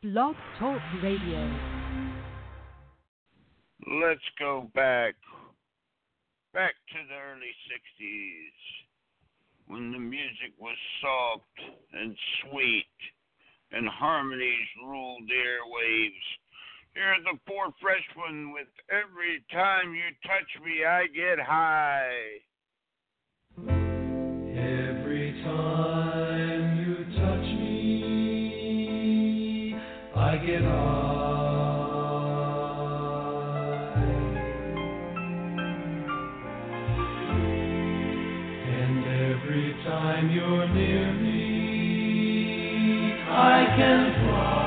Blog Talk Radio. Let's go back, back to the early 60s when the music was soft and sweet and harmonies ruled the airwaves. Here are the four freshmen with Every Time You Touch Me, I Get High. Every time. time you're near me, I can fly.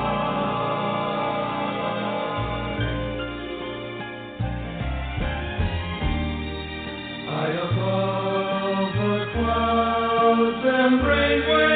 I above the clouds and rainbows.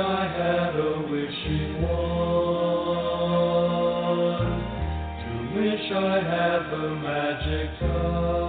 I had a wishing wand, to wish I had a magic touch.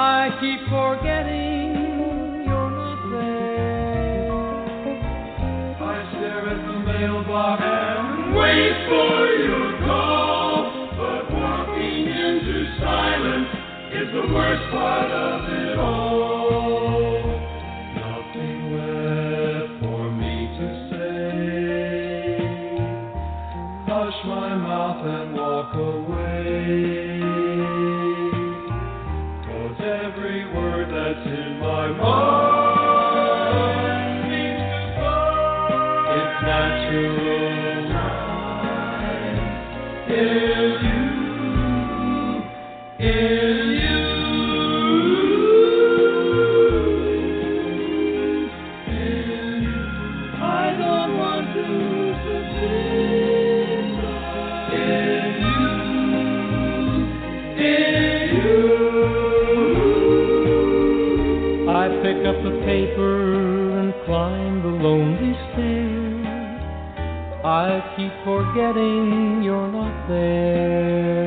I keep forgetting you're not there. I stare at the mailbox and wait for your call. But walking into silence is the worst part of it all. keep forgetting you're not there.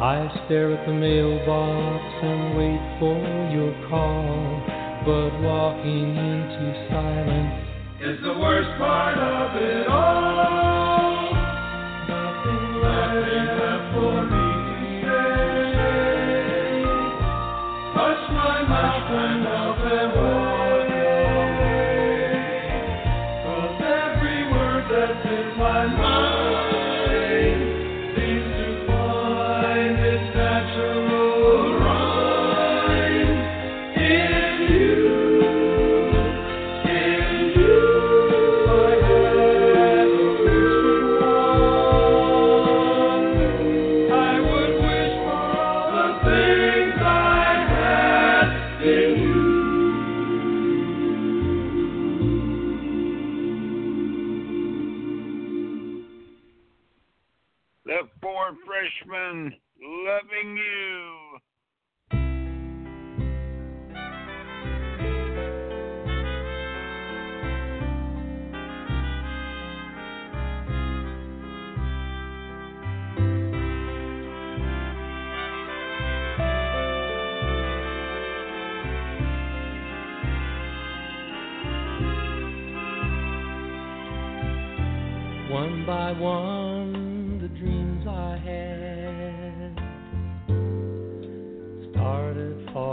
I stare at the mailbox and wait for your call, but walking into silence is the worst part of it all.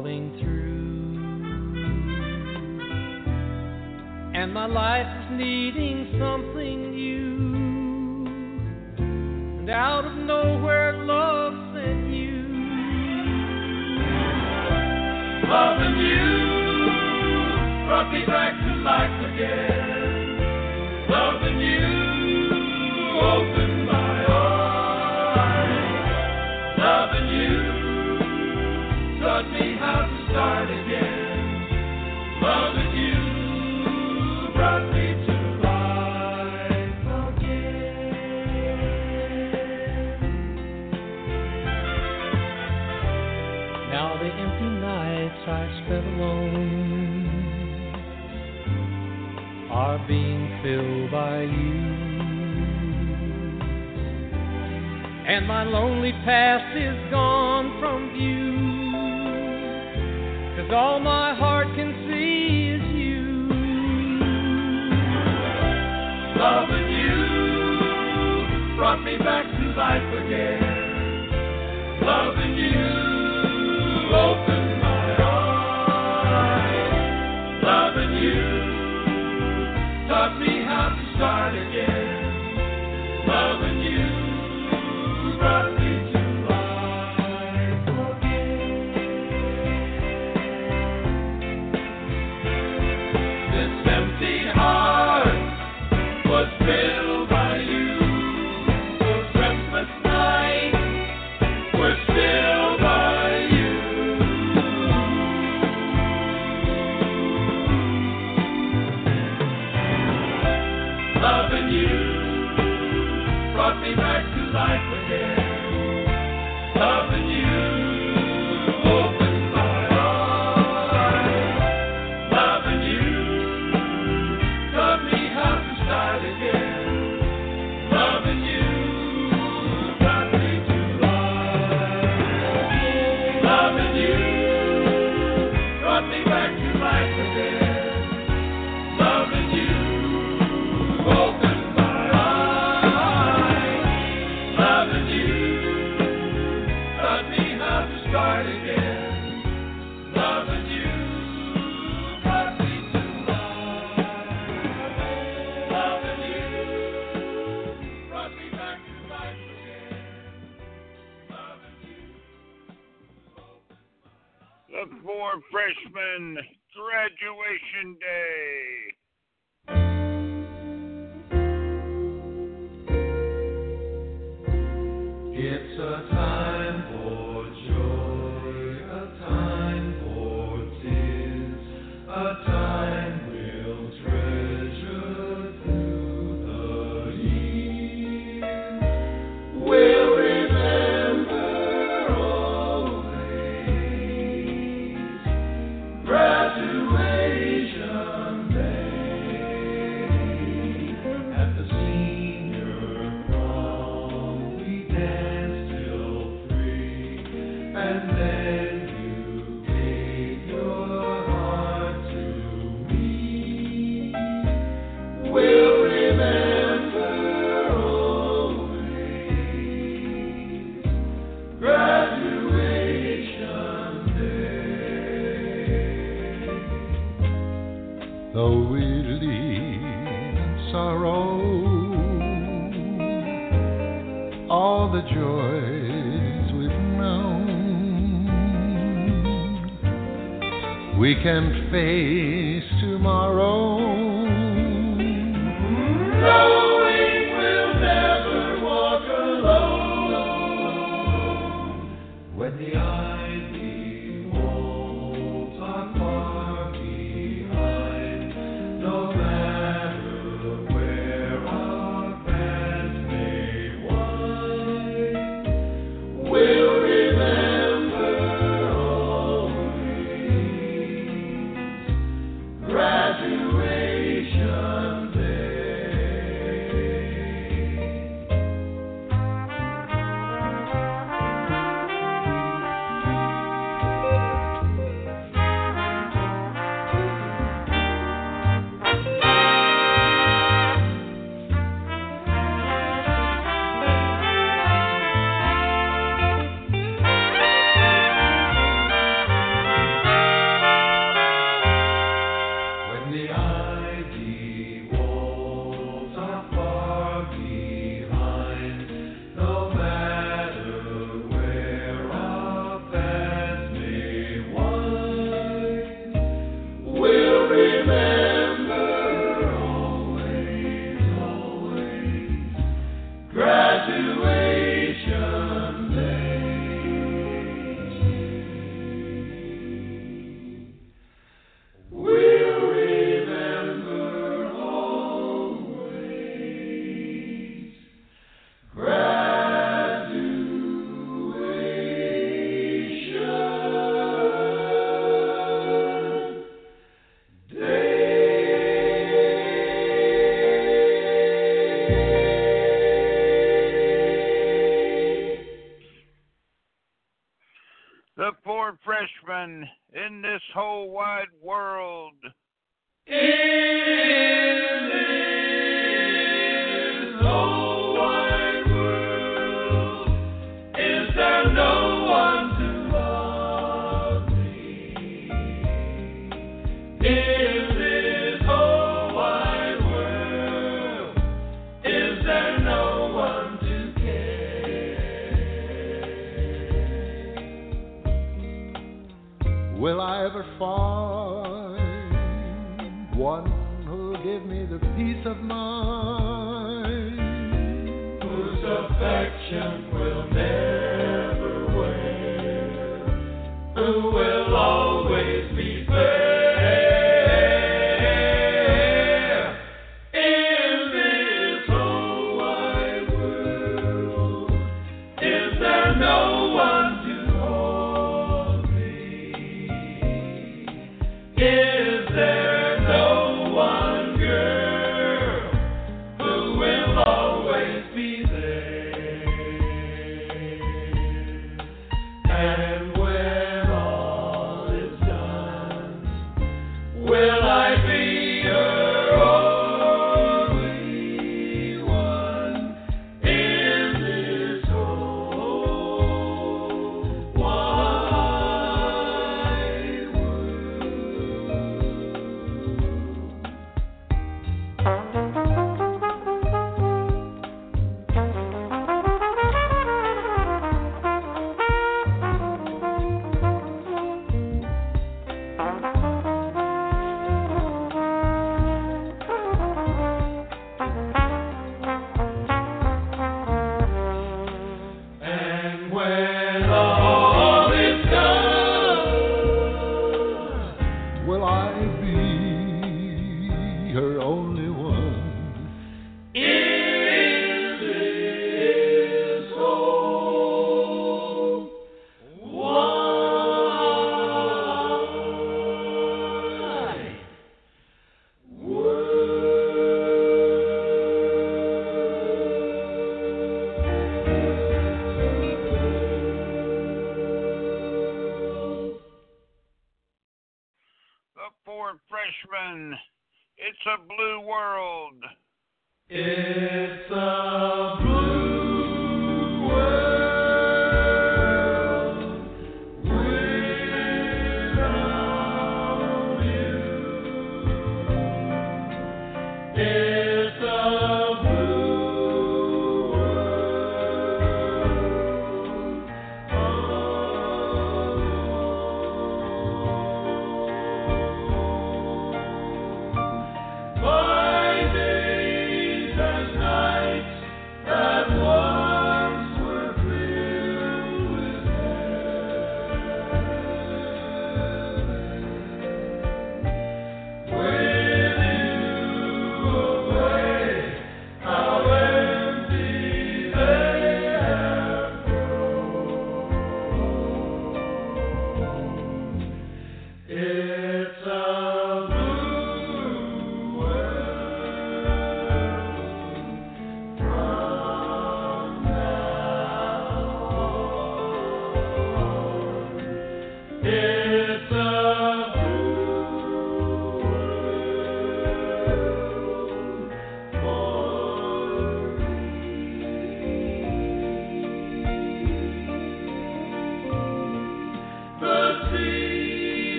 falling through. And my life is needing something new. And out of nowhere, love sent you. Loving you brought me back to life again. being filled by you. And my lonely past is gone from view. Cause all my heart can see is you. Loving you brought me back to life again. Loving you opened The four freshmen graduation day.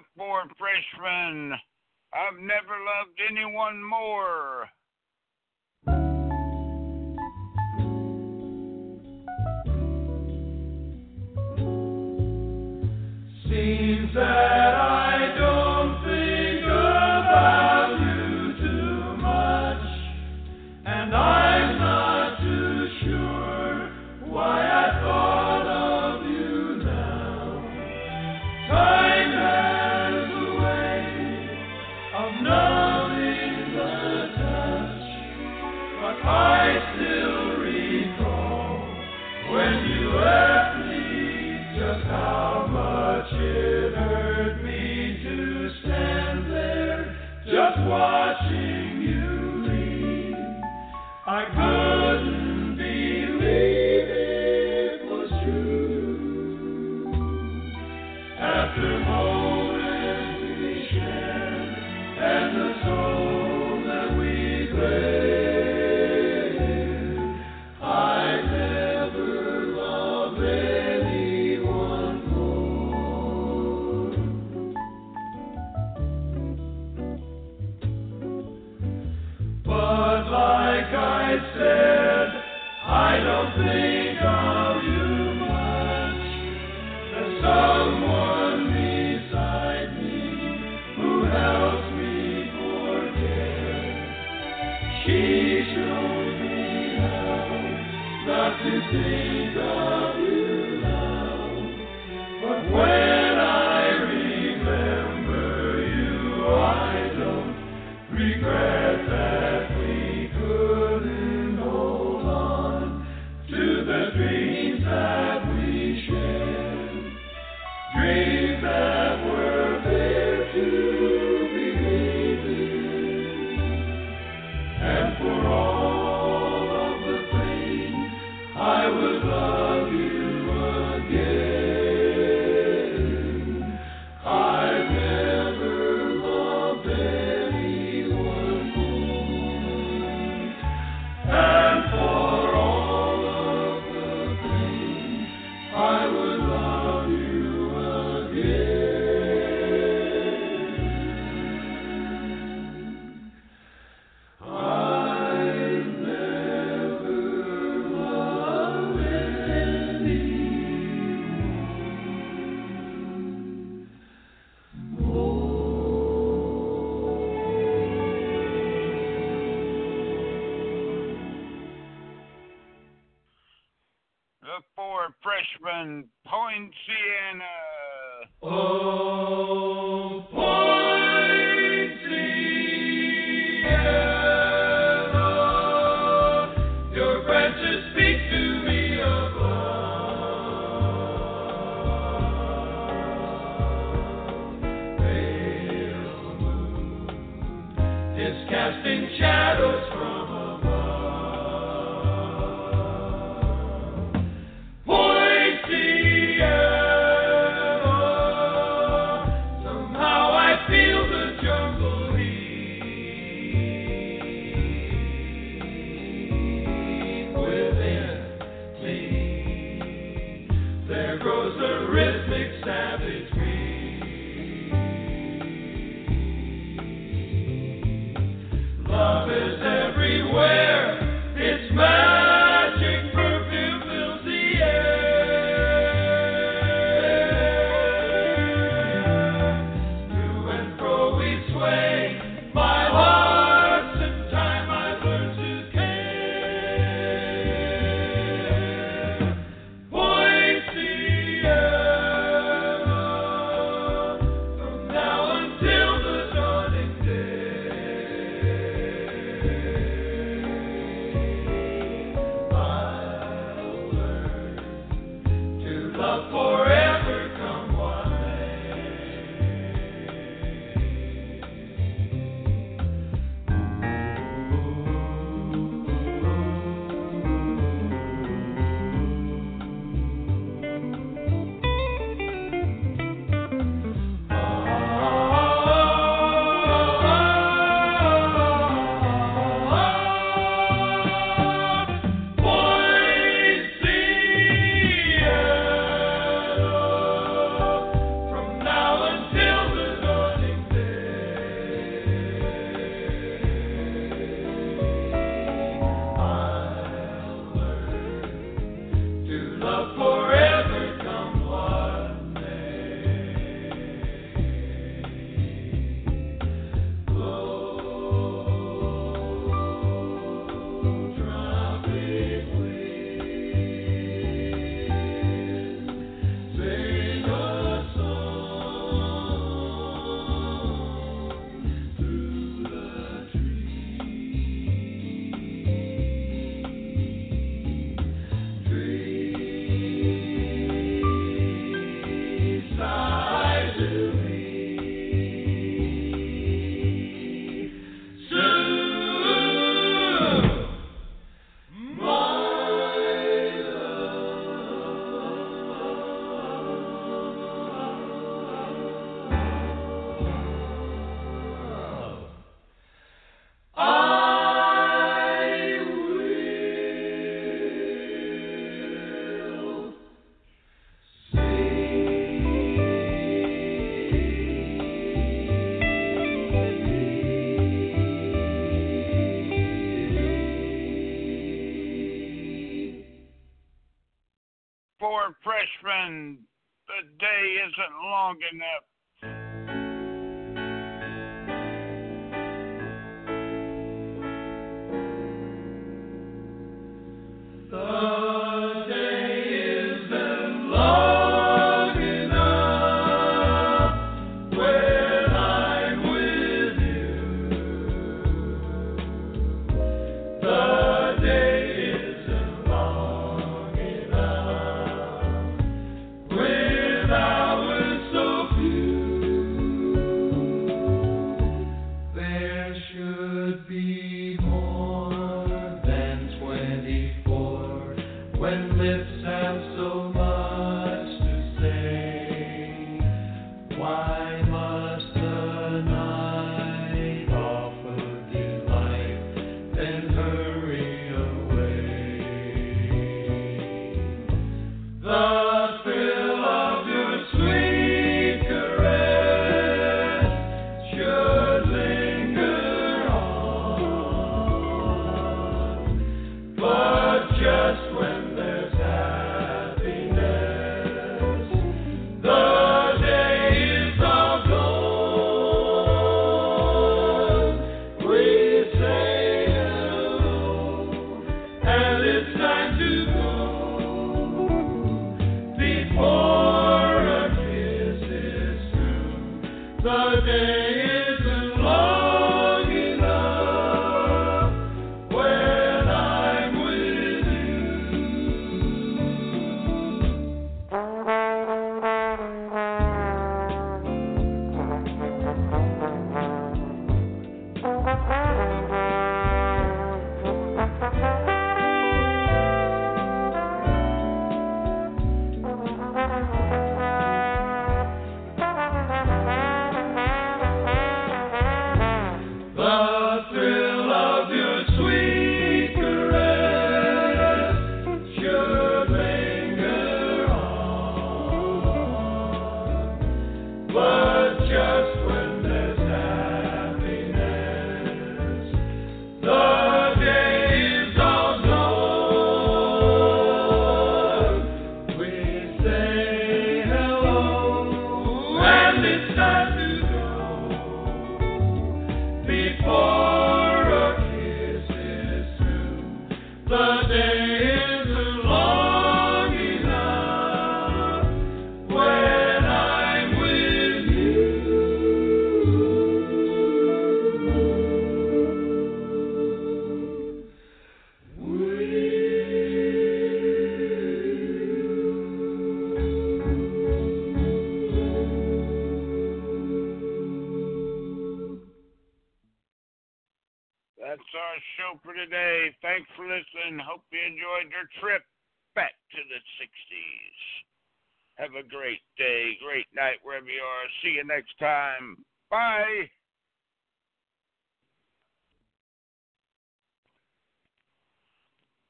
The four freshmen. I've never loved anyone more. Freshmen, the day isn't long enough. So